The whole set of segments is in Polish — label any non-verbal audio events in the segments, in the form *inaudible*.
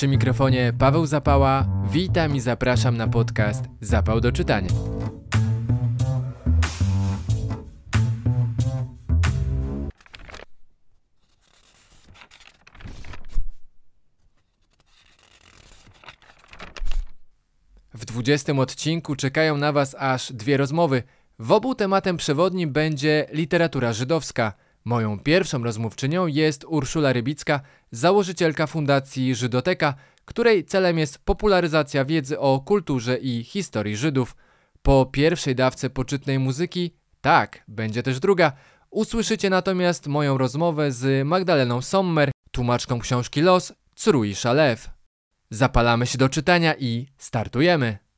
Przy mikrofonie Paweł Zapała. Witam i zapraszam na podcast Zapał do czytania. W 20 odcinku czekają na Was aż dwie rozmowy. W obu tematem przewodnim będzie literatura żydowska. Moją pierwszą rozmówczynią jest Urszula Rybicka, założycielka Fundacji Żydoteka, której celem jest popularyzacja wiedzy o kulturze i historii Żydów. Po pierwszej dawce poczytnej muzyki, tak, będzie też druga, usłyszycie natomiast moją rozmowę z Magdaleną Sommer, tłumaczką książki Los, Cruj Szalew. Zapalamy się do czytania i startujemy!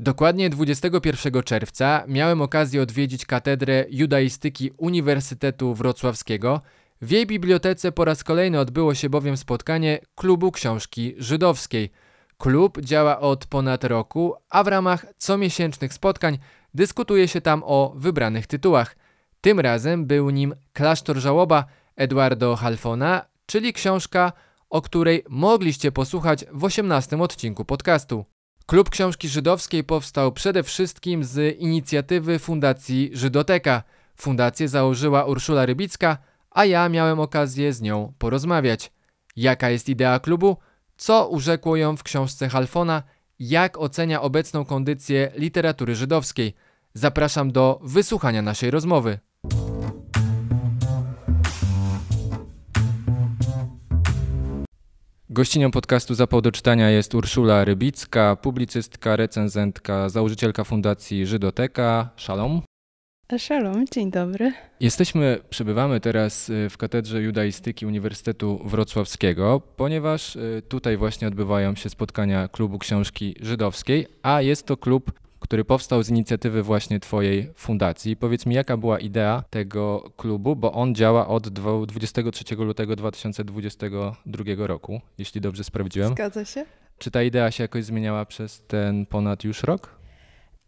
Dokładnie 21 czerwca miałem okazję odwiedzić katedrę judaistyki Uniwersytetu Wrocławskiego. W jej bibliotece po raz kolejny odbyło się bowiem spotkanie Klubu Książki Żydowskiej. Klub działa od ponad roku, a w ramach comiesięcznych spotkań dyskutuje się tam o wybranych tytułach. Tym razem był nim Klasztor Żałoba Eduardo Halfona, czyli książka, o której mogliście posłuchać w 18 odcinku podcastu. Klub Książki Żydowskiej powstał przede wszystkim z inicjatywy Fundacji Żydoteka. Fundację założyła Urszula Rybicka, a ja miałem okazję z nią porozmawiać. Jaka jest idea klubu? Co urzekło ją w książce Halfona? Jak ocenia obecną kondycję literatury żydowskiej? Zapraszam do wysłuchania naszej rozmowy. Gościnią podcastu Zapał do czytania jest Urszula Rybicka, publicystka, recenzentka, założycielka Fundacji Żydoteka. Szalom. Szalom, dzień dobry. Jesteśmy, przebywamy teraz y, w Katedrze Judaistyki Uniwersytetu Wrocławskiego, ponieważ y, tutaj właśnie odbywają się spotkania Klubu Książki Żydowskiej, a jest to klub który powstał z inicjatywy właśnie Twojej fundacji. Powiedz mi, jaka była idea tego klubu, bo on działa od 23 lutego 2022 roku, jeśli dobrze sprawdziłem. Zgadza się. Czy ta idea się jakoś zmieniała przez ten ponad już rok?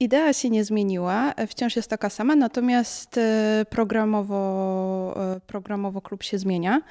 Idea się nie zmieniła, wciąż jest taka sama, natomiast e, programowo, e, programowo klub się zmienia.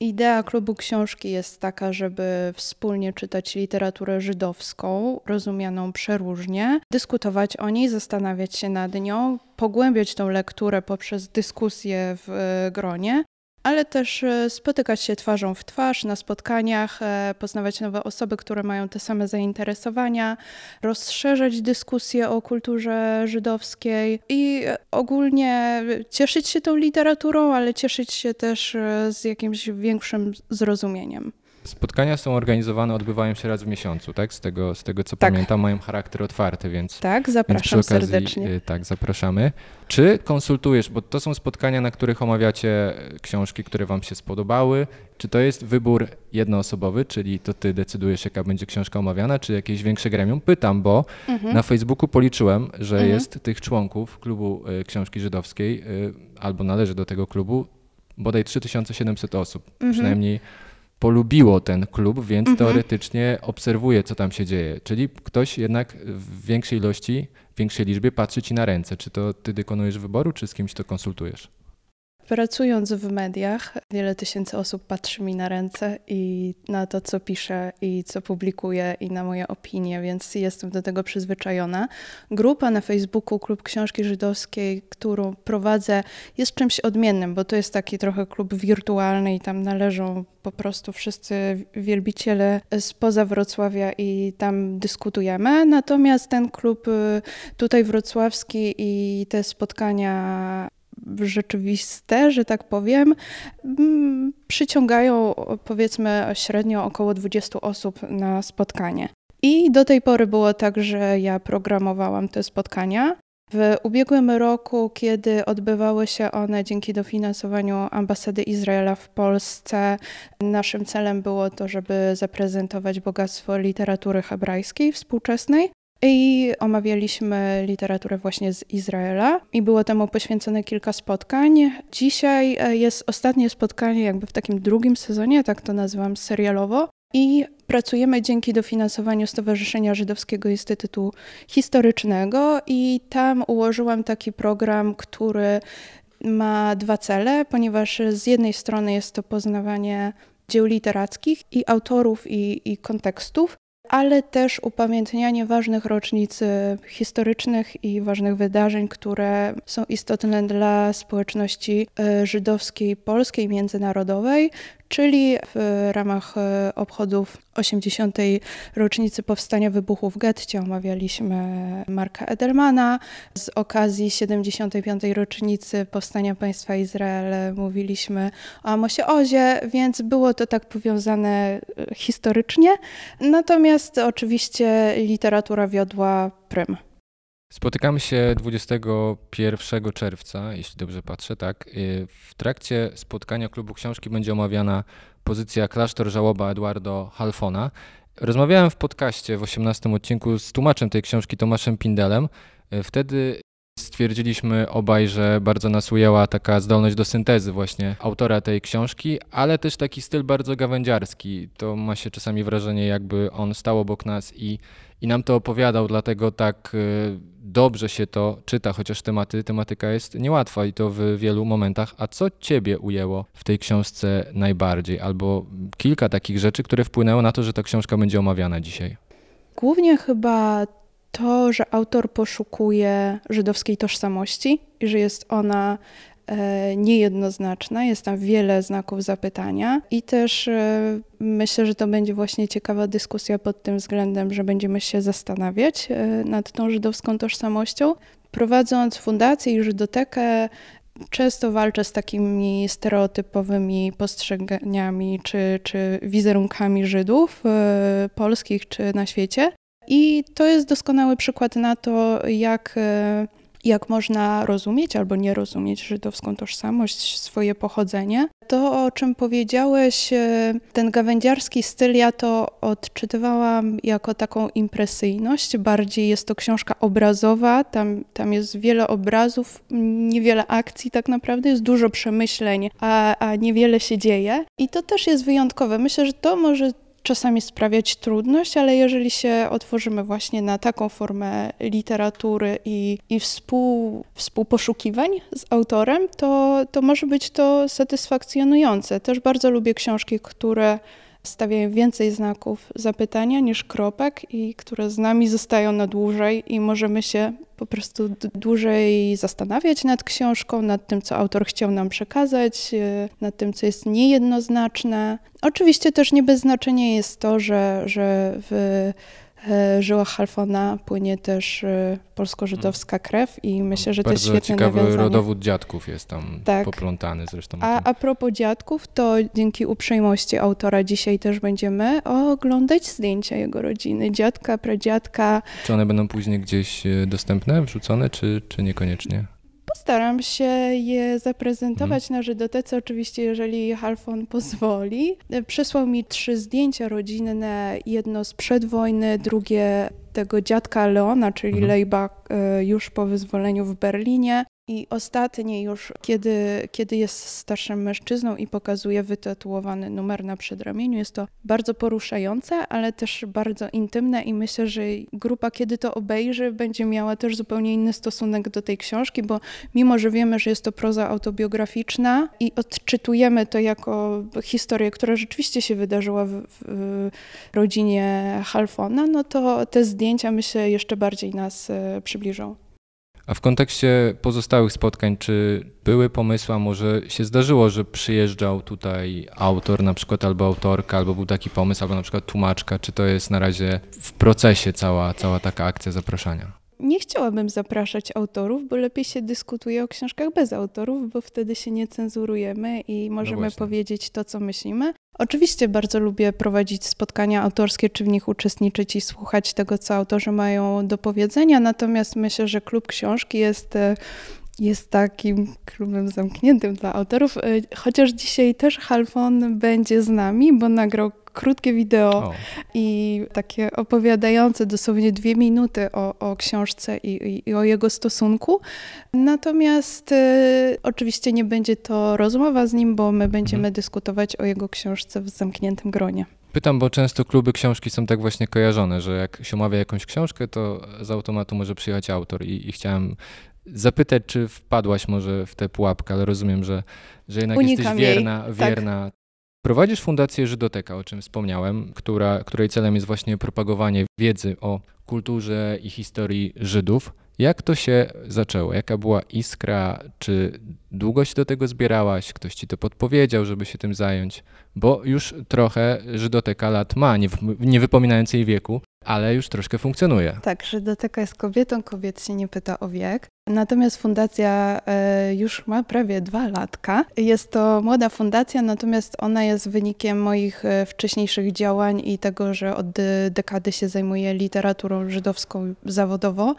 Idea klubu książki jest taka, żeby wspólnie czytać literaturę żydowską, rozumianą przeróżnie, dyskutować o niej, zastanawiać się nad nią, pogłębiać tą lekturę poprzez dyskusję w e, gronie, ale też e, spotykać się twarzą w twarz na spotkaniach, e, poznawać nowe osoby, które mają te same zainteresowania, rozszerzać dyskusję o kulturze żydowskiej i ogólnie cieszyć się tą literaturą, ale cieszyć się też e, z jakimś większym zrozumieniem. Spotkania są organizowane, odbywają się raz w miesiącu, tak? Z tego, z tego co tak. pamiętam, mają charakter otwarty, więc. Tak, zapraszam więc okazji, serdecznie. Y, tak, zapraszamy. Czy konsultujesz, bo to są spotkania, na których omawiacie książki, które Wam się spodobały? Czy to jest wybór jednoosobowy, czyli to Ty decydujesz, jaka będzie książka omawiana, czy jakieś większe gremium? Pytam, bo mhm. na Facebooku policzyłem, że mhm. jest tych członków klubu y, książki żydowskiej, y, albo należy do tego klubu, bodaj 3700 osób. Mhm. Przynajmniej polubiło ten klub, więc mhm. teoretycznie obserwuje, co tam się dzieje. Czyli ktoś jednak w większej ilości, w większej liczbie patrzy ci na ręce. Czy to ty dokonujesz wyboru, czy z kimś to konsultujesz? Pracując w mediach, wiele tysięcy osób patrzy mi na ręce i na to, co piszę i co publikuję i na moje opinie, więc jestem do tego przyzwyczajona. Grupa na Facebooku Klub Książki Żydowskiej, którą prowadzę, jest czymś odmiennym, bo to jest taki trochę klub wirtualny i tam należą po prostu wszyscy wielbiciele spoza Wrocławia i tam dyskutujemy. Natomiast ten klub y, tutaj wrocławski i te spotkania rzeczywiste, że tak powiem, mm, przyciągają powiedzmy średnio około 20 osób na spotkanie. I do tej pory było tak, że ja programowałam te spotkania. W ubiegłym roku, kiedy odbywały się one dzięki dofinansowaniu ambasady Izraela w Polsce, naszym celem było to, żeby zaprezentować bogactwo literatury hebrajskiej współczesnej. I omawialiśmy literaturę właśnie z Izraela i było temu poświęcone kilka spotkań. Dzisiaj e, jest ostatnie spotkanie jakby w takim drugim sezonie, tak to nazywam serialowo. I pracujemy dzięki dofinansowaniu Stowarzyszenia Żydowskiego Instytutu Historycznego i tam ułożyłam taki program, który ma dwa cele, ponieważ z jednej strony jest to poznawanie dzieł literackich i autorów i, i kontekstów, ale też upamiętnianie ważnych rocznic e, historycznych i ważnych wydarzeń, które są istotne dla społeczności e, żydowskiej, polskiej, międzynarodowej, czyli w ramach e, obchodów 80. rocznicy powstania wybuchu w getcie omawialiśmy Marka Edelmana. Z okazji 75. rocznicy powstania państwa Izrael mówiliśmy o Amosie Ozie, więc było to tak powiązane e, historycznie. Natomiast oczywiście literatura wiodła prym. Spotykamy się 21 czerwca, jeśli dobrze patrzę, tak. Y, w trakcie spotkania klubu książki będzie omawiana pozycja klasztor żałoba Eduardo Halfona. Rozmawiałem w podcaście w 18 odcinku z tłumaczem tej książki Tomaszem Pindelem. Y, wtedy stwierdziliśmy obaj, że bardzo nas ujęła taka zdolność do syntezy właśnie autora tej książki, ale też taki styl bardzo gawędziarski. To ma się czasami wrażenie, jakby on stał obok nas i, i nam to opowiadał, dlatego tak y, dobrze się to czyta, chociaż tematy, tematyka jest niełatwa i to w wielu momentach. A co ciebie ujęło w tej książce najbardziej? Albo kilka takich rzeczy, które wpłynęło na to, że ta książka będzie omawiana dzisiaj? Głównie chyba to, że autor poszukuje żydowskiej tożsamości i że jest ona e, niejednoznaczna, jest tam wiele znaków zapytania i też e, myślę, że to będzie właśnie ciekawa dyskusja pod tym względem, że będziemy się zastanawiać e, nad tą żydowską tożsamością. Prowadząc fundację i żydotekę, często walczę z takimi stereotypowymi postrzeganiami czy, czy wizerunkami Żydów polskich czy na świecie. I to jest doskonały przykład na to, jak, e, jak można rozumieć albo nie rozumieć żydowską tożsamość, swoje pochodzenie. To, o czym powiedziałeś, e, ten gawędziarski styl, ja to odczytywałam jako taką impresyjność. Bardziej jest to książka obrazowa, tam, tam jest wiele obrazów, niewiele akcji tak naprawdę, jest dużo przemyśleń, a, a niewiele się dzieje. I to też jest wyjątkowe. Myślę, że to może czasami sprawiać trudność, ale jeżeli się otworzymy właśnie na taką formę literatury i, i współ, współposzukiwań z autorem, to, to może być to satysfakcjonujące. Też bardzo lubię książki, które stawiają więcej znaków zapytania niż kropek i które z nami zostają na dłużej i możemy się po prostu dłużej zastanawiać nad książką, nad tym, co autor chciał nam przekazać, e, nad tym, co jest niejednoznaczne. Oczywiście też nie bez znaczenia jest to, że, że w żyłach Halfona płynie też e, polsko-żydowska krew i myślę, że to jest świetne ciekawy nawiązanie. rodowód dziadków jest tam tak. poplątany zresztą. A, a propos dziadków, to dzięki uprzejmości autora dzisiaj też będziemy oglądać zdjęcia jego rodziny, dziadka, pradziadka. Czy one będą później gdzieś e, dostępne, wrzucone, czy, czy niekoniecznie? Postaram się je zaprezentować mhm. na Żydotece, oczywiście, jeżeli Halfon pozwoli. Przesłał mi trzy zdjęcia rodzinne, jedno z przedwojny, drugie tego dziadka Leona, czyli mhm. Lejba e, już po wyzwoleniu w Berlinie. I ostatnie już, kiedy, kiedy jest starszym mężczyzną i pokazuje wytatuowany numer na przedramieniu, jest to bardzo poruszające, ale też bardzo intymne i myślę, że grupa, kiedy to obejrzy, będzie miała też zupełnie inny stosunek do tej książki, bo mimo, że wiemy, że jest to proza autobiograficzna i odczytujemy to jako historię, która rzeczywiście się wydarzyła w, w rodzinie Halfona, no to te zdjęcia myślę jeszcze bardziej nas e, przybliżą. A w kontekście pozostałych spotkań, czy były pomysły, a może się zdarzyło, że przyjeżdżał tutaj autor na przykład, albo autorka, albo był taki pomysł, albo na przykład tłumaczka, czy to jest na razie w procesie cała, cała taka akcja zapraszania? Nie chciałabym zapraszać autorów, bo lepiej się dyskutuje o książkach bez autorów, bo wtedy się nie cenzurujemy i możemy no powiedzieć to, co myślimy. Oczywiście bardzo lubię prowadzić spotkania autorskie, czy w nich uczestniczyć i słuchać tego, co autorzy mają do powiedzenia, natomiast myślę, że klub książki jest e, jest takim klubem zamkniętym dla autorów, e, chociaż dzisiaj też Halfon będzie z nami, bo nagrał krótkie wideo o. i takie opowiadające dosłownie dwie minuty o, o książce i, i, i, o jego stosunku. Natomiast y, oczywiście nie będzie to rozmowa z nim, bo my będziemy mhm. dyskutować o jego książce w zamkniętym gronie. Pytam, bo często kluby książki są tak właśnie kojarzone, że jak się omawia jakąś książkę, to z automatu może przyjechać autor i, i chciałem zapytać, czy wpadłaś może w tę pułapkę, ale rozumiem, że, że jednak Unikam jesteś wierna, Tak. wierna. Prowadzisz Fundację Żydoteka, o czym wspomniałem, która, której celem jest właśnie propagowanie wiedzy o kulturze i historii Żydów. Jak to się zaczęło? Jaka była iskra? Czy długo się do tego zbierałaś? Ktoś ci to podpowiedział, żeby się tym zająć? Bo już trochę Żydoteka lat ma, nie, nie wypominając jej wieku, ale już troszkę funkcjonuje. Tak, Żydoteka jest kobietą, kobiet się nie pyta o wiek. Natomiast fundacja e, już ma prawie dwa latka. Jest to młoda fundacja, natomiast ona jest wynikiem moich e, wcześniejszych działań i tego, że od de- dekady się zajmuję literaturą żydowską zawodowo.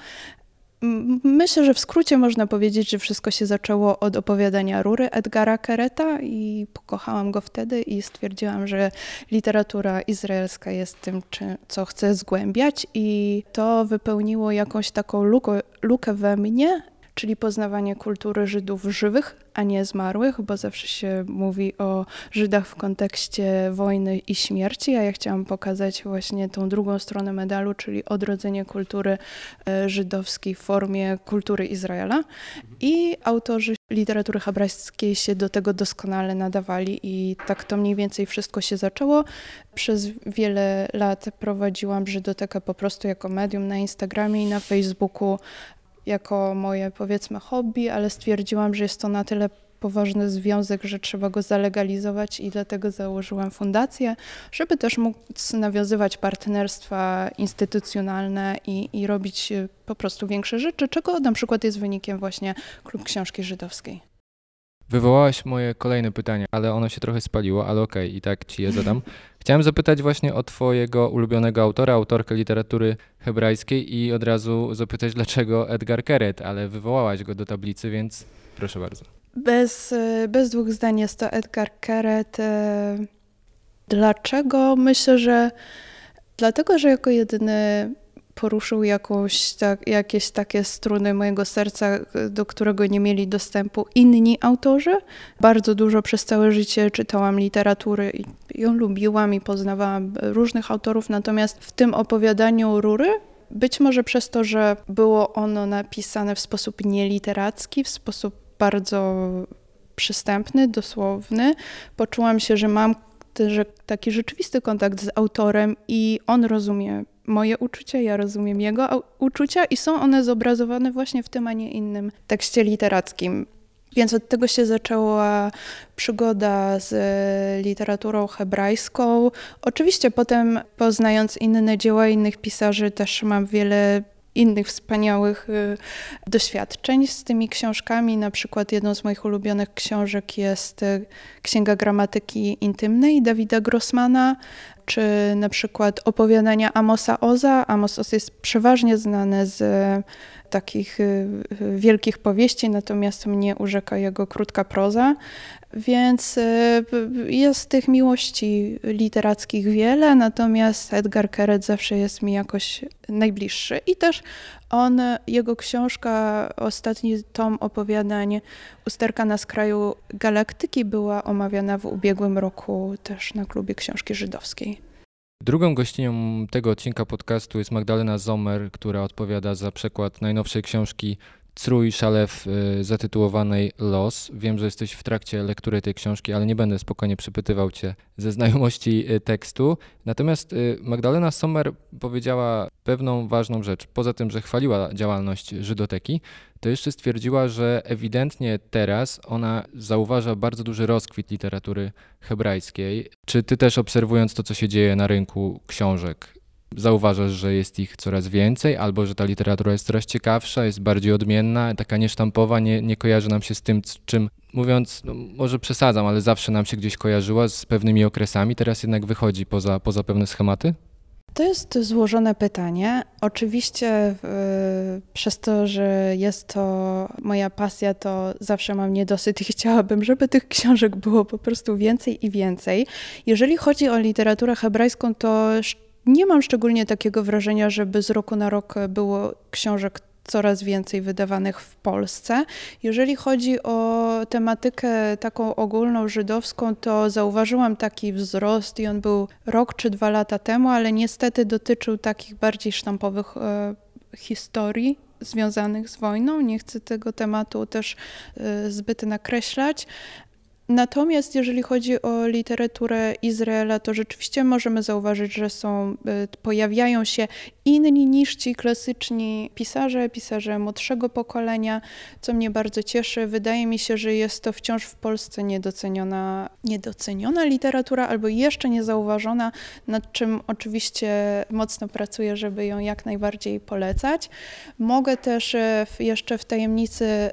Myślę, że w skrócie można powiedzieć, że wszystko się zaczęło od opowiadania Rury Edgara Kereta i pokochałam go wtedy i stwierdziłam, że literatura izraelska jest tym, co chcę zgłębiać i to wypełniło jakąś taką lukę, lukę we mnie, czyli poznawanie kultury Żydów żywych, a nie zmarłych, bo zawsze się mówi o Żydach w kontekście wojny i śmierci, a ja chciałam pokazać właśnie tą drugą stronę medalu, czyli odrodzenie kultury e, żydowskiej w formie kultury Izraela. I autorzy literatury hebrajskiej się do tego doskonale nadawali i tak to mniej więcej wszystko się zaczęło. Przez wiele lat prowadziłam Żydotekę po prostu jako medium na Instagramie i na Facebooku jako moje powiedzmy hobby, ale stwierdziłam, że jest to na tyle poważny związek, że trzeba go zalegalizować i dlatego założyłam fundację, żeby też móc nawiązywać partnerstwa instytucjonalne i, i robić e, po prostu większe rzeczy, czego na przykład jest wynikiem właśnie Klub Książki Żydowskiej. Wywołałaś moje kolejne pytanie, ale ono się trochę spaliło, ale okej, i tak ci je zadam. *laughs* Chciałem zapytać właśnie o twojego ulubionego autora, autorkę literatury hebrajskiej i od razu zapytać, dlaczego Edgar Keret, ale wywołałaś go do tablicy, więc proszę bardzo. Bez, e, bez dwóch zdań jest to Edgar Keret. E, Dlaczego? Myślę, że dlatego, że jako jedyny poruszył jakąś, tak, jakieś takie struny mojego serca, do którego nie mieli dostępu inni autorzy. Bardzo dużo przez całe życie czytałam literatury i ją lubiłam i poznawałam różnych autorów, natomiast w tym opowiadaniu Rury być może przez to, że było ono napisane w sposób nieliteracki, w sposób bardzo przystępny, dosłowny, poczułam się, że mam że taki rzeczywisty kontakt z autorem i on rozumie moje uczucia, ja rozumiem jego uczucia i są one zobrazowane właśnie w tym, a nie innym tekście literackim. Więc od tego się zaczęła przygoda z e, literaturą hebrajską. Oczywiście potem poznając inne dzieła innych pisarzy też mam wiele innych wspaniałych y, doświadczeń z tymi książkami. Na przykład jedną z moich ulubionych książek jest y, Księga Gramatyki Intymnej Dawida Grossmana, czy na przykład opowiadania Amosa Oza. Amos Oz jest przeważnie znany z y, takich y, wielkich powieści, natomiast mnie urzeka jego krótka proza. Więc b- jest tych miłości literackich wiele, natomiast Edgar Keret zawsze jest mi jakoś najbliższy. I też on, jego książka, ostatni tom opowiadań Usterka na skraju galaktyki była omawiana w ubiegłym roku też na klubie książki żydowskiej. Drugą gościnią tego odcinka podcastu jest Magdalena Zomer, która odpowiada za przekład najnowszej książki Crój Szalew y, zatytułowanej Los. Wiem, że jesteś w trakcie lektury tej książki, ale nie będę spokojnie przypytywał cię ze znajomości y, tekstu. Natomiast y, Magdalena Sommer powiedziała pewną ważną rzecz. Poza tym, że chwaliła działalność Żydoteki, to jeszcze stwierdziła, że ewidentnie teraz ona zauważa bardzo duży rozkwit literatury hebrajskiej. Czy ty też obserwując to, co się dzieje na rynku książek, zauważasz, że jest ich coraz więcej, albo że ta literatura jest coraz ciekawsza, jest bardziej odmienna, taka niesztampowa, nie, nie kojarzy nam się z tym, czym, mówiąc, no może przesadzam, ale zawsze nam się gdzieś kojarzyła z pewnymi okresami, teraz jednak wychodzi poza, poza pewne schematy? To jest złożone pytanie. Oczywiście y, przez to, że jest to moja pasja, to zawsze mam niedosyt i chciałabym, żeby tych książek było po prostu więcej i więcej. Jeżeli chodzi o literaturę hebrajską, to nie mam szczególnie takiego wrażenia, żeby z roku na rok było książek coraz więcej wydawanych w Polsce. Jeżeli chodzi o tematykę taką ogólną żydowską, to zauważyłam taki wzrost i on był rok czy dwa lata temu, ale niestety dotyczył takich bardziej sztampowych e, historii związanych z wojną. Nie chcę tego tematu też y, zbyt nakreślać, Natomiast jeżeli chodzi o literaturę Izraela, to rzeczywiście możemy zauważyć, że są, y, pojawiają się inni niż ci klasyczni pisarze, pisarze młodszego pokolenia, co mnie bardzo cieszy. Wydaje mi się, że jest to wciąż w Polsce niedoceniona, niedoceniona literatura albo jeszcze niezauważona, nad czym oczywiście mocno pracuję, żeby ją jak najbardziej polecać. Mogę też e, jeszcze w tajemnicy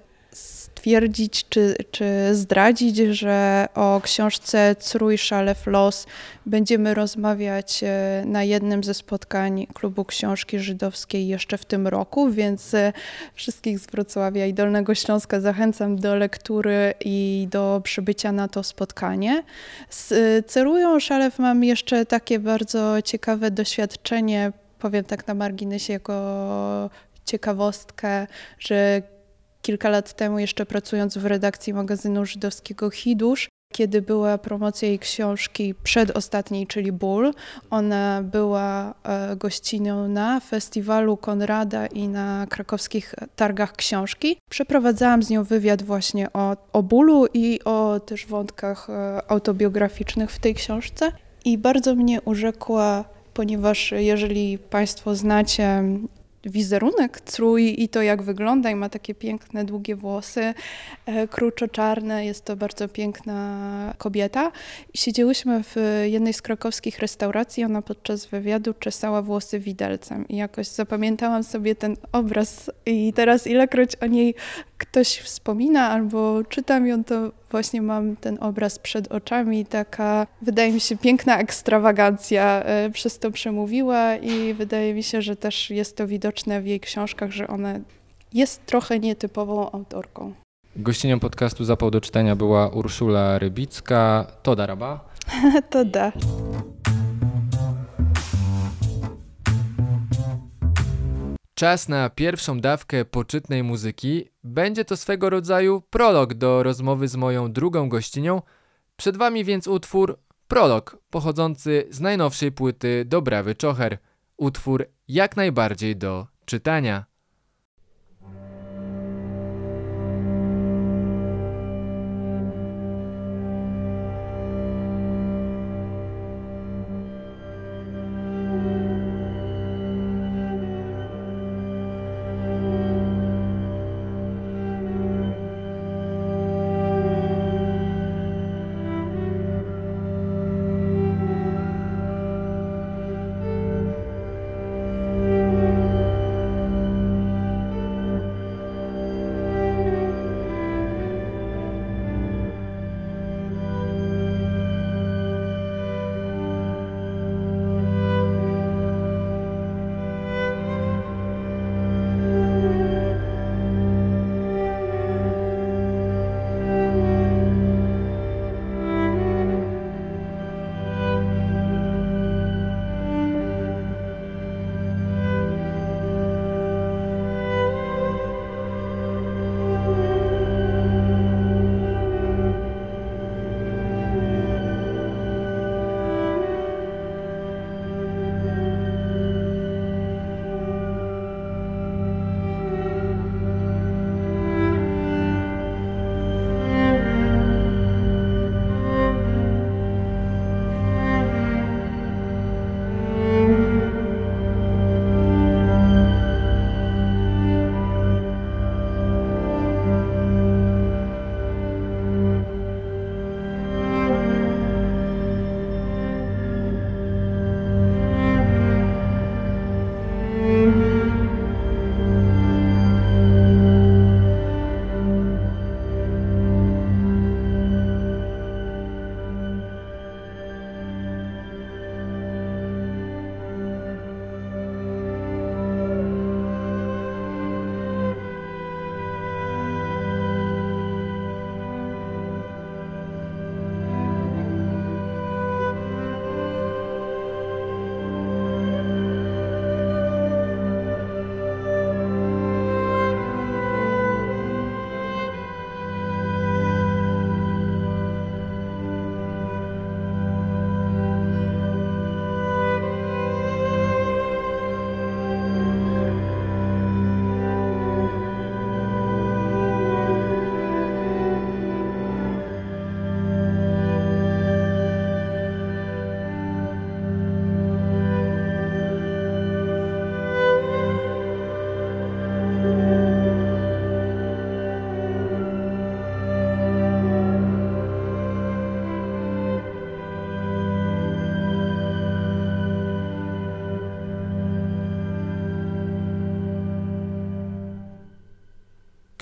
stwierdzić czy, czy zdradzić, że o książce Crój Szalew Los będziemy rozmawiać e, na jednym ze spotkań Klubu Książki Żydowskiej jeszcze w tym roku, więc e, wszystkich z Wrocławia i Dolnego Śląska zachęcam do lektury i do przybycia na to spotkanie. Z e, Cerują Szalew mam jeszcze takie bardzo ciekawe doświadczenie, powiem tak na marginesie jako ciekawostkę, że kilka lat temu, jeszcze pracując w redakcji magazynu żydowskiego Hidusz, kiedy była promocja jej książki przedostatniej, czyli Ból. Ona była e, gościnią na festiwalu Konrada i na krakowskich targach książki. Przeprowadzałam z nią wywiad właśnie o, o bólu i o też wątkach e, autobiograficznych w tej książce. I bardzo mnie urzekła, ponieważ jeżeli Państwo znacie wizerunek Trój i to jak wygląda i ma takie piękne, długie włosy, e, kruczo-czarne, jest to bardzo piękna kobieta. I siedziałyśmy w jednej z krakowskich restauracji, ona podczas wywiadu czesała włosy widelcem i jakoś zapamiętałam sobie ten obraz i teraz ilekroć o niej ktoś wspomina albo czytam ją, to właśnie mam ten obraz przed oczami. Taka, wydaje mi się, piękna ekstrawagancja e, przez to przemówiła i wydaje mi się, że też jest to widoczne w jej książkach, że ona jest trochę nietypową autorką. Gościnią podcastu Zapał do czytania była Urszula Rybicka. To daraba. *laughs* to Czas na pierwszą dawkę poczytnej muzyki. Będzie to swego rodzaju prolog do rozmowy z moją drugą gościnią. Przed Wami więc utwór Prolog, pochodzący z najnowszej płyty Dobrawy Czocher. Utwór jak najbardziej do czytania.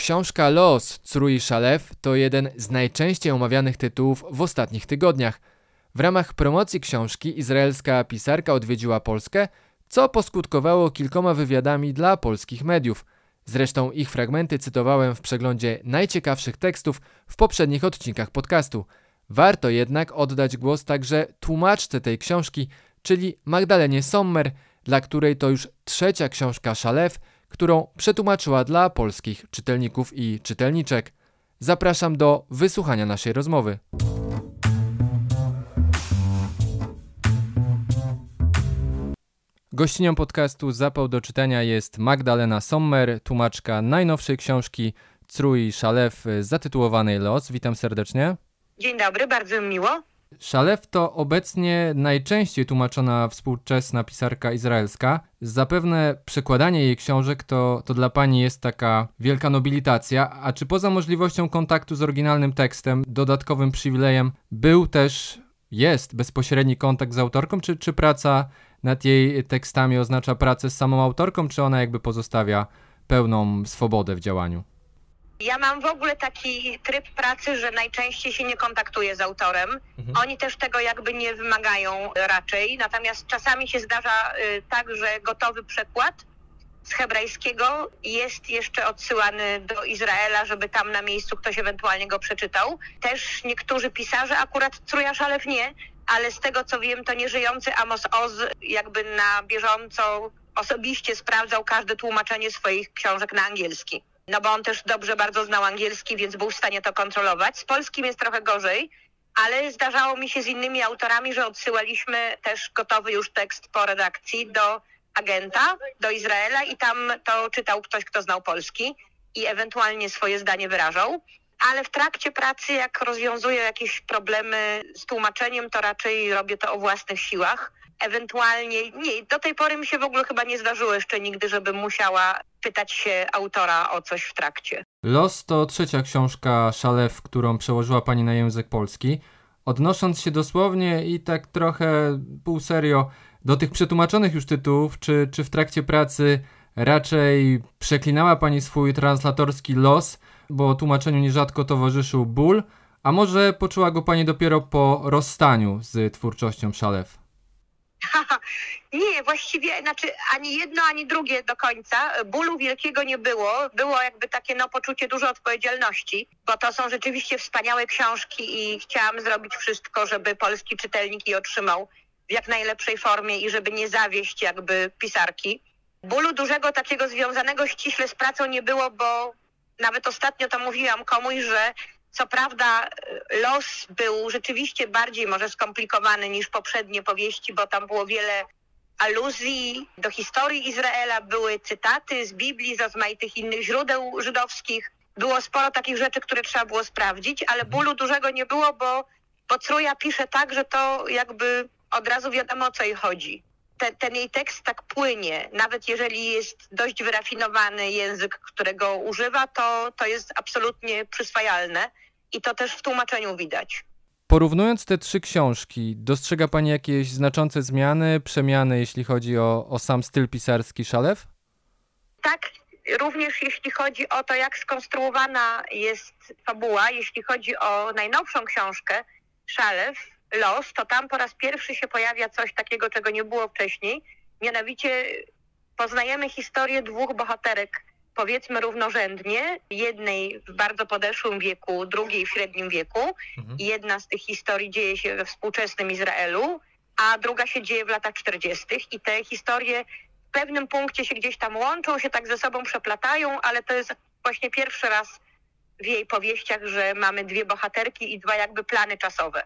Książka Los Cruj Szalew to jeden z najczęściej omawianych tytułów w ostatnich tygodniach. W ramach promocji książki izraelska pisarka odwiedziła Polskę, co poskutkowało kilkoma wywiadami dla polskich mediów. Zresztą ich fragmenty cytowałem w przeglądzie najciekawszych tekstów w poprzednich odcinkach podcastu. Warto jednak oddać głos także tłumaczce tej książki, czyli Magdalenie Sommer, dla której to już trzecia książka Szalew, którą przetłumaczyła dla polskich czytelników i czytelniczek. Zapraszam do wysłuchania naszej rozmowy. Gościnią podcastu Zapał do czytania jest Magdalena Sommer, tłumaczka najnowszej książki Cruj Szalew zatytułowanej Los. Witam serdecznie. Dzień dobry, bardzo mi miło. Szalew to obecnie najczęściej tłumaczona współczesna pisarka izraelska. Zapewne przekładanie jej książek to, to dla pani jest taka wielka nobilitacja, a czy poza możliwością kontaktu z oryginalnym tekstem, dodatkowym przywilejem był też, jest bezpośredni kontakt z autorką, czy, czy praca nad jej tekstami oznacza pracę z samą autorką, czy ona jakby pozostawia pełną swobodę w działaniu? Ja mam w ogóle taki tryb pracy, że najczęściej się nie kontaktuję z autorem. Mhm. Oni też tego jakby nie wymagają raczej. Natomiast czasami się zdarza y, tak, że gotowy przekład z hebrajskiego jest jeszcze odsyłany do Izraela, żeby tam na miejscu ktoś ewentualnie go przeczytał. Też niektórzy pisarze, akurat Truja Szalew nie, ale z tego co wiem, to nieżyjący Amos Oz jakby na bieżąco osobiście sprawdzał każde tłumaczenie swoich książek na angielski no bo on też dobrze bardzo znał angielski, więc był w stanie to kontrolować. Z polskim jest trochę gorzej, ale zdarzało mi się z innymi autorami, że odsyłaliśmy też gotowy już tekst po redakcji do agenta, do Izraela i tam to czytał ktoś, kto znał polski i ewentualnie swoje zdanie wyrażał. Ale w trakcie pracy, jak rozwiązuję jakieś problemy z tłumaczeniem, to raczej robię to o własnych siłach ewentualnie, nie, do tej pory mi się w ogóle chyba nie zdarzyło jeszcze nigdy, żebym musiała pytać się autora o coś w trakcie. Los to trzecia książka Szalew, którą przełożyła pani na język polski. Odnosząc się dosłownie i tak trochę pół serio do tych przetłumaczonych już tytułów, czy, czy w trakcie pracy raczej przeklinała pani swój translatorski los, bo tłumaczeniu nierzadko towarzyszył ból, a może poczuła go pani dopiero po rozstaniu z twórczością Szalew? *laughs* nie, właściwie, znaczy ani jedno, ani drugie do końca. Bólu wielkiego nie było. Było jakby takie no, poczucie dużo odpowiedzialności, bo to są rzeczywiście wspaniałe książki i chciałam zrobić wszystko, żeby polski czytelnik je otrzymał w jak najlepszej formie i żeby nie zawieść jakby pisarki. Bólu dużego takiego związanego ściśle z pracą nie było, bo nawet ostatnio to mówiłam komuś, że co prawda los był rzeczywiście bardziej może skomplikowany niż poprzednie powieści, bo tam było wiele aluzji do historii Izraela, były cytaty z Biblii, z rozmaitych innych źródeł żydowskich. Było sporo takich rzeczy, które trzeba było sprawdzić, ale bólu dużego nie było, bo, bo Truja pisze tak, że to jakby od razu wiadomo o co jej chodzi. Ten, ten jej tekst tak płynie, nawet jeżeli jest dość wyrafinowany język, którego używa, to, to jest absolutnie przyswajalne i to też w tłumaczeniu widać. Porównując te trzy książki, dostrzega Pani jakieś znaczące zmiany, przemiany, jeśli chodzi o, o sam styl pisarski Szalew? Tak, również jeśli chodzi o to, jak skonstruowana jest fabuła, jeśli chodzi o najnowszą książkę Szalew, Los, to tam po raz pierwszy się pojawia coś takiego, czego nie było wcześniej. Mianowicie poznajemy historię dwóch bohaterek powiedzmy równorzędnie, jednej w bardzo podeszłym wieku, drugiej w średnim wieku. Mhm. Jedna z tych historii dzieje się we współczesnym Izraelu, a druga się dzieje w latach 40. I te historie w pewnym punkcie się gdzieś tam łączą, się tak ze sobą przeplatają, ale to jest właśnie pierwszy raz w jej powieściach, że mamy dwie bohaterki i dwa jakby plany czasowe.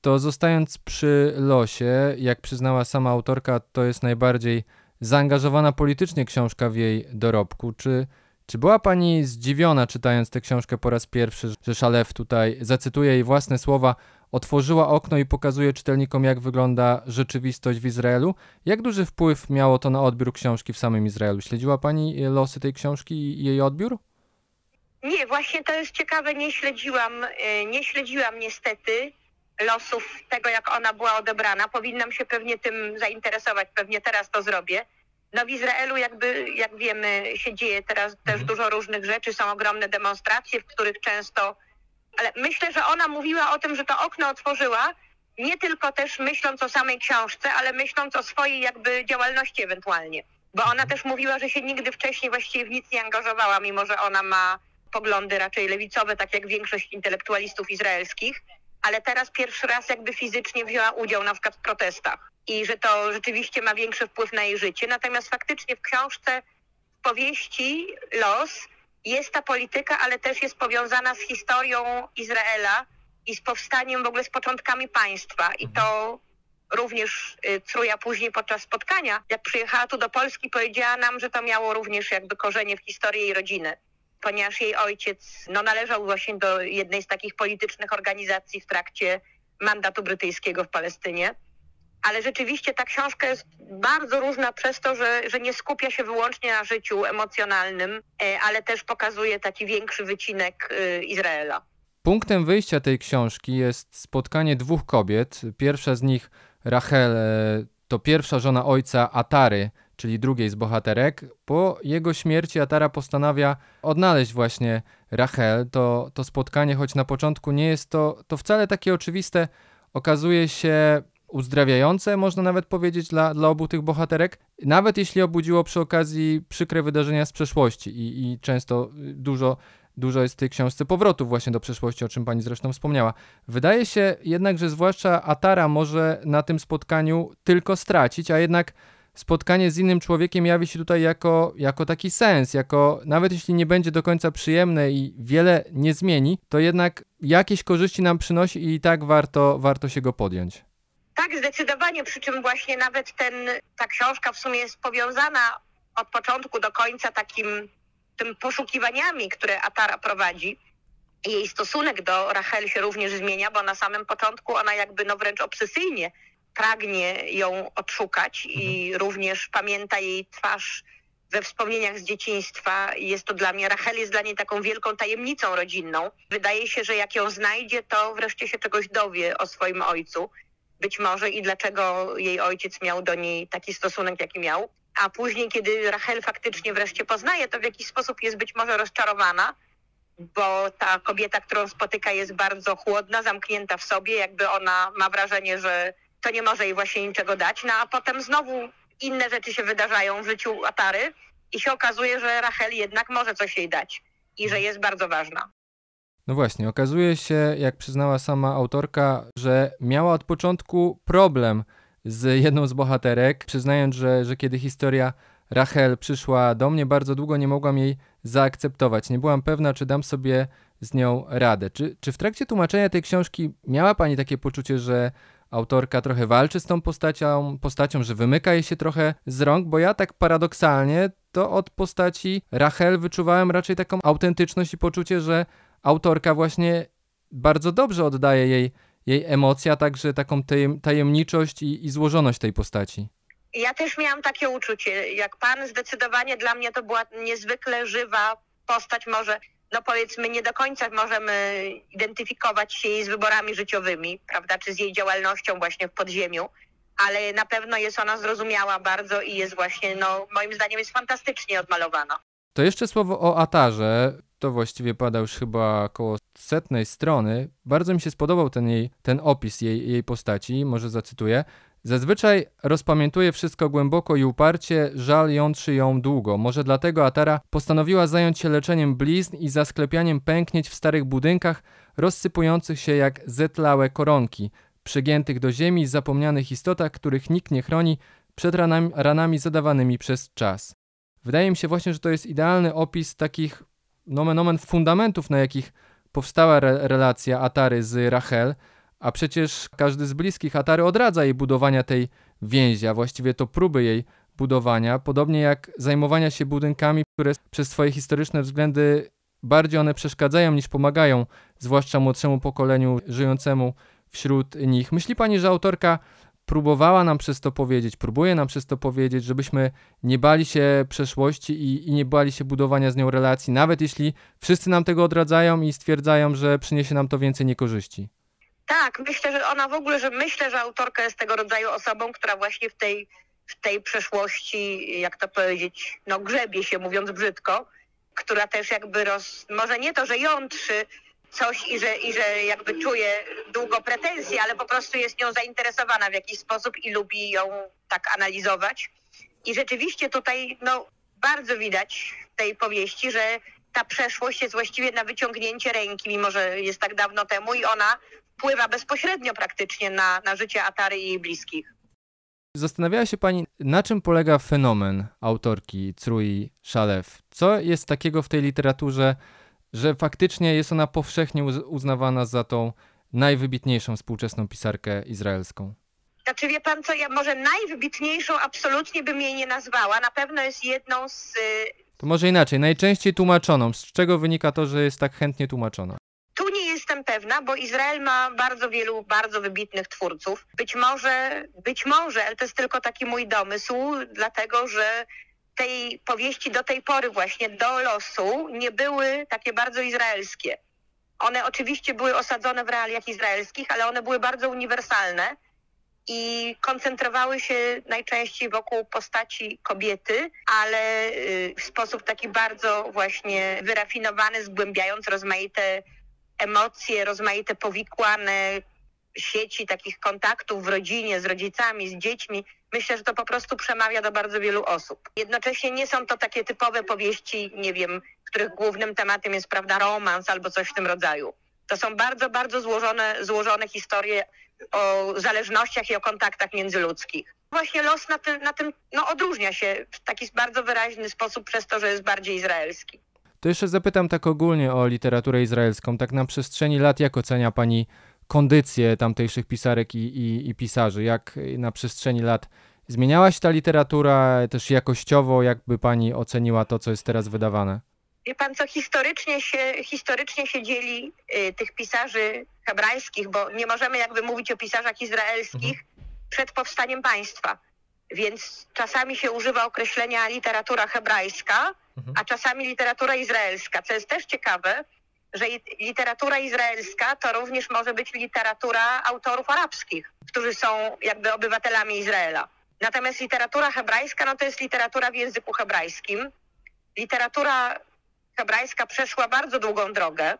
To zostając przy losie, jak przyznała sama autorka, to jest najbardziej zaangażowana politycznie książka w jej dorobku. Czy, czy była Pani zdziwiona, czytając tę książkę po raz pierwszy, że Szalew tutaj, zacytuję jej własne słowa, otworzyła okno i pokazuje czytelnikom, jak wygląda rzeczywistość w Izraelu? Jak duży wpływ miało to na odbiór książki w samym Izraelu? Śledziła Pani losy tej książki i jej odbiór? Nie, właśnie to jest ciekawe, nie śledziłam, e, nie śledziłam niestety losów tego, jak ona była odebrana. Powinnam się pewnie tym zainteresować, pewnie teraz to zrobię. No w Izraelu jakby, jak wiemy, się dzieje teraz też mhm. dużo różnych rzeczy, są ogromne demonstracje, w których często, ale myślę, że ona mówiła o tym, że to okno otworzyła, nie tylko też myśląc o samej książce, ale myśląc o swojej jakby działalności ewentualnie. Bo ona mhm. też mówiła, że się nigdy wcześniej właściwie w nic nie angażowała, mimo że ona ma poglądy raczej lewicowe, tak jak większość intelektualistów izraelskich, ale teraz pierwszy raz jakby fizycznie wzięła udział na przykład w protestach i że to rzeczywiście ma większy wpływ na jej życie. Natomiast faktycznie w książce, w powieści Los jest ta polityka, ale też jest powiązana z historią Izraela i z powstaniem w ogóle z początkami państwa. I to również y, Truja później podczas spotkania, jak przyjechała tu do Polski, powiedziała nam, że to miało również jakby korzenie w historii jej rodziny ponieważ jej ojciec no, należał właśnie do jednej z takich politycznych organizacji w trakcie mandatu brytyjskiego w Palestynie. Ale rzeczywiście ta książka jest bardzo różna przez to, że, że nie skupia się wyłącznie na życiu emocjonalnym, e, ale też pokazuje taki większy wycinek e, Izraela. Punktem wyjścia tej książki jest spotkanie dwóch kobiet. Pierwsza z nich, Rachel, e, to pierwsza żona ojca Atary, czyli drugiej z bohaterek. Po jego śmierci Atara postanawia odnaleźć właśnie Rachel. To, to spotkanie, choć na początku nie jest to, to wcale takie oczywiste, okazuje się uzdrawiające, można nawet powiedzieć, dla, dla obu tych bohaterek, nawet jeśli obudziło przy okazji przykre wydarzenia z przeszłości i, i często dużo, dużo jest w tej książce powrotów właśnie do przeszłości, o czym pani zresztą wspomniała. Wydaje się jednak, że zwłaszcza Atara może na tym spotkaniu tylko stracić, a jednak spotkanie z innym człowiekiem jawi się tutaj jako, jako taki sens, jako nawet jeśli nie będzie do końca przyjemne i wiele nie zmieni, to jednak jakieś korzyści nam przynosi i tak warto, warto się go podjąć. Tak, zdecydowanie, przy czym właśnie nawet ten, ta książka w sumie jest powiązana od początku do końca takim tym poszukiwaniami, które Atara prowadzi. Jej stosunek do Rachel się również zmienia, bo na samym początku ona jakby no wręcz obsesyjnie pragnie ją odszukać i mhm. również pamięta jej twarz we wspomnieniach z dzieciństwa. Jest to dla mnie, Rachel jest dla niej taką wielką tajemnicą rodzinną. Wydaje się, że jak ją znajdzie, to wreszcie się czegoś dowie o swoim ojcu. Być może i dlaczego jej ojciec miał do niej taki stosunek, jaki miał. A później, kiedy Rachel faktycznie wreszcie poznaje, to w jakiś sposób jest być może rozczarowana, bo ta kobieta, którą spotyka, jest bardzo chłodna, zamknięta w sobie, jakby ona ma wrażenie, że to nie może jej właśnie niczego dać. No a potem znowu inne rzeczy się wydarzają w życiu Atary i się okazuje, że Rachel jednak może coś jej dać i że jest bardzo ważna. No właśnie, okazuje się, jak przyznała sama autorka, że miała od początku problem z jedną z bohaterek, przyznając, że, że kiedy historia Rachel przyszła do mnie, bardzo długo nie mogłam jej zaakceptować. Nie byłam pewna, czy dam sobie z nią radę. Czy, czy w trakcie tłumaczenia tej książki miała Pani takie poczucie, że autorka trochę walczy z tą postacią, postacią, że wymyka jej się trochę z rąk, bo ja tak paradoksalnie to od postaci Rachel wyczuwałem raczej taką autentyczność i poczucie, że autorka właśnie bardzo dobrze oddaje jej, jej emocje, a także taką tajemniczość i, i złożoność tej postaci. Ja też miałam takie uczucie. Jak pan, zdecydowanie dla mnie to była niezwykle żywa postać, może no powiedzmy nie do końca możemy identyfikować się jej z wyborami życiowymi, prawda, czy z jej działalnością właśnie w podziemiu, ale na pewno jest ona zrozumiała bardzo i jest właśnie, no moim zdaniem jest fantastycznie odmalowana. To jeszcze słowo o Atarze. To właściwie pada już chyba około setnej strony. Bardzo mi się spodobał ten jej, ten opis jej, jej postaci, może zacytuję. Zazwyczaj rozpamiętuje wszystko głęboko i uparcie, żal jątrzy ją długo. Może dlatego Atara postanowiła zająć się leczeniem blizn i zasklepianiem pęknięć w starych budynkach, rozsypujących się jak zetlałe koronki, przygiętych do ziemi zapomnianych istotach, których nikt nie chroni przed ranami, ranami zadawanymi przez czas. Wydaje mi się właśnie, że to jest idealny opis takich nomen omen fundamentów, na jakich powstała re relacja Atary z Rachel – a przecież każdy z bliskich Atary odradza jej budowania tej więzi, a właściwie to próby jej budowania, podobnie jak zajmowania się budynkami, które przez swoje historyczne względy bardziej one przeszkadzają niż pomagają, zwłaszcza młodszemu pokoleniu żyjącemu wśród nich. Myśli pani, że autorka próbowała nam przez to powiedzieć, próbuje nam przez to powiedzieć, żebyśmy nie bali się przeszłości i, i, nie bali się budowania z nią relacji, nawet jeśli wszyscy nam tego odradzają i stwierdzają, że przyniesie nam to więcej niekorzyści. Tak, myślę, że ona w ogóle, że myślę, że autorka jest tego rodzaju osobą, która właśnie w tej w tej przeszłości, jak to powiedzieć, no grzebie się, mówiąc brzydko, która też jakby roz, może nie to, że jątrzy coś i że, i że jakby czuje długo pretensje, ale po prostu jest nią zainteresowana w jakiś sposób i lubi ją tak analizować. I rzeczywiście tutaj no, bardzo widać w tej powieści, że ta przeszłość jest właściwie na wyciągnięcie ręki, mimo że jest tak dawno temu i ona wpływa bezpośrednio praktycznie na, na życie Atary i jej bliskich. Zastanawiała się pani, na czym polega fenomen autorki Crui Szalew? Co jest takiego w tej literaturze, że faktycznie jest ona powszechnie uznawana za tą najwybitniejszą współczesną pisarkę izraelską? Znaczy wie pan co, ja może najwybitniejszą absolutnie bym jej nie nazwała. Na pewno jest jedną z... To może inaczej, najczęściej tłumaczoną. Z czego wynika to, że jest tak chętnie tłumaczona? Tu nie jestem pewna, bo Izrael ma bardzo wielu bardzo wybitnych twórców. Być może, być może, ale to jest tylko taki mój domysł, dlatego że tej powieści do tej pory właśnie do losu nie były takie bardzo izraelskie. One oczywiście były osadzone w realiach izraelskich, ale one były bardzo uniwersalne i koncentrowały się najczęściej wokół postaci kobiety, ale y, w sposób taki bardzo właśnie wyrafinowany, zgłębiając rozmaite emocje, rozmaite powikłane sieci takich kontaktów w rodzinie, z rodzicami, z dziećmi. Myślę, że to po prostu przemawia do bardzo wielu osób. Jednocześnie nie są to takie typowe powieści, nie wiem, których głównym tematem jest, prawda, romans albo coś w tym rodzaju. To są bardzo, bardzo złożone, złożone historie o zależnościach i o kontaktach międzyludzkich. Właśnie los na tym, na tym no, odróżnia się w taki bardzo wyraźny sposób przez to, że jest bardziej izraelski. To jeszcze zapytam tak ogólnie o literaturę izraelską. Tak na przestrzeni lat, jak ocenia Pani kondycję tamtejszych pisarek i, i, i pisarzy? Jak na przestrzeni lat zmieniała się ta literatura też jakościowo? Jakby Pani oceniła to, co jest teraz wydawane? Wie pan co, historycznie się, historycznie się dzieli y, tych pisarzy hebrajskich, bo nie możemy jakby mówić o pisarzach izraelskich mhm. przed powstaniem państwa. Więc czasami się używa określenia literatura hebrajska, mhm. a czasami literatura izraelska, co jest też ciekawe, że literatura izraelska to również może być literatura autorów arabskich, którzy są jakby obywatelami Izraela. Natomiast literatura hebrajska, no to jest literatura w języku hebrajskim. Literatura hebrajska przeszła bardzo długą drogę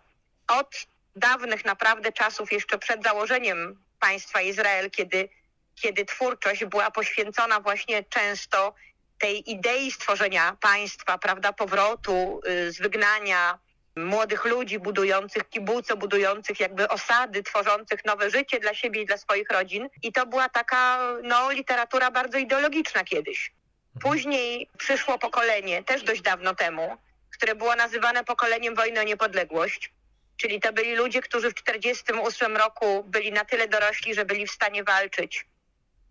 od dawnych naprawdę czasów, jeszcze przed założeniem państwa Izrael, kiedy, kiedy twórczość była poświęcona właśnie często tej idei stworzenia państwa, prawda, powrotu y, z wygnania młodych ludzi budujących kibuce, budujących jakby osady, tworzących nowe życie dla siebie i dla swoich rodzin. I to była taka no, literatura bardzo ideologiczna kiedyś. Później przyszło pokolenie, też dość dawno temu, które było nazywane pokoleniem wojny o niepodległość. Czyli to byli ludzie, którzy w 1948 roku byli na tyle dorośli, że byli w stanie walczyć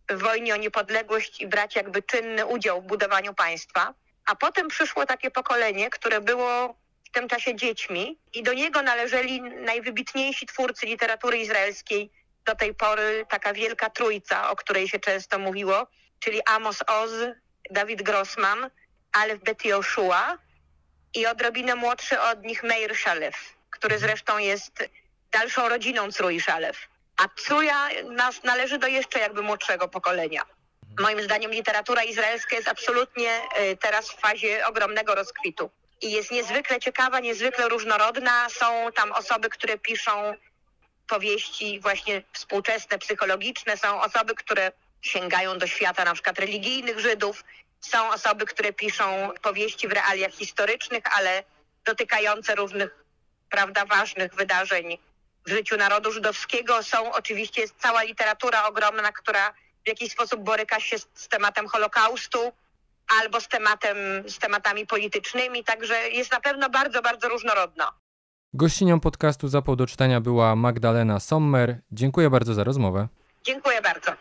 w wojnie o niepodległość i brać jakby czynny udział w budowaniu państwa. A potem przyszło takie pokolenie, które było w tym czasie dziećmi i do niego należeli najwybitniejsi twórcy literatury izraelskiej do tej pory, taka wielka trójca, o której się często mówiło, czyli Amos Oz, Dawid Grossman, Alef Bet Yoshua i odrobinę młodszy od nich Meir Szalew, który zresztą jest dalszą rodziną Cruj Szalew. A Truja nas należy do jeszcze jakby młodszego pokolenia. Moim zdaniem literatura izraelska jest absolutnie y, teraz w fazie ogromnego rozkwitu. I jest niezwykle ciekawa, niezwykle różnorodna. Są tam osoby, które piszą powieści właśnie współczesne, psychologiczne. Są osoby, które sięgają do świata na przykład religijnych Żydów. Są osoby, które piszą powieści w realiach historycznych, ale dotykające różnych, prawda, ważnych wydarzeń w życiu narodu żydowskiego. Są oczywiście jest cała literatura ogromna, która w jakiś sposób boryka się z, z tematem Holokaustu albo z, tematem, z tematami politycznymi, także jest na pewno bardzo, bardzo różnorodna. Gościnią podcastu Zapał do czytania była Magdalena Sommer. Dziękuję bardzo za rozmowę. Dziękuję bardzo.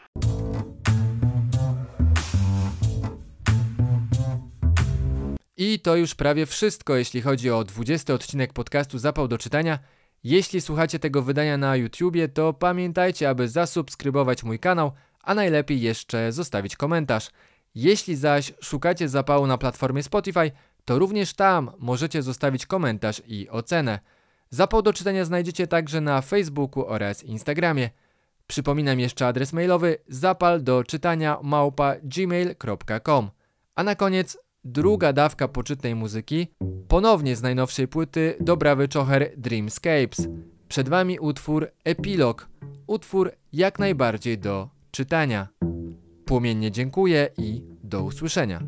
I to już prawie wszystko, jeśli chodzi o 20 odcinek podcastu Zapał do czytania. Jeśli słuchacie tego wydania na YouTubie, to pamiętajcie, aby zasubskrybować mój kanał, a najlepiej jeszcze zostawić komentarz. Jeśli zaś szukacie zapału na platformie Spotify, to również tam możecie zostawić komentarz i ocenę. Zapał do czytania znajdziecie także na Facebooku oraz Instagramie. Przypominam jeszcze adres mailowy zapal do czytania małpa gmail.com. A na koniec druga dawka poczytnej muzyki, ponownie z najnowszej płyty Dobrawy Czocher Dreamscapes. Przed Wami utwór Epilog, utwór jak najbardziej do czytania. Płomiennie dziękuję i do usłyszenia.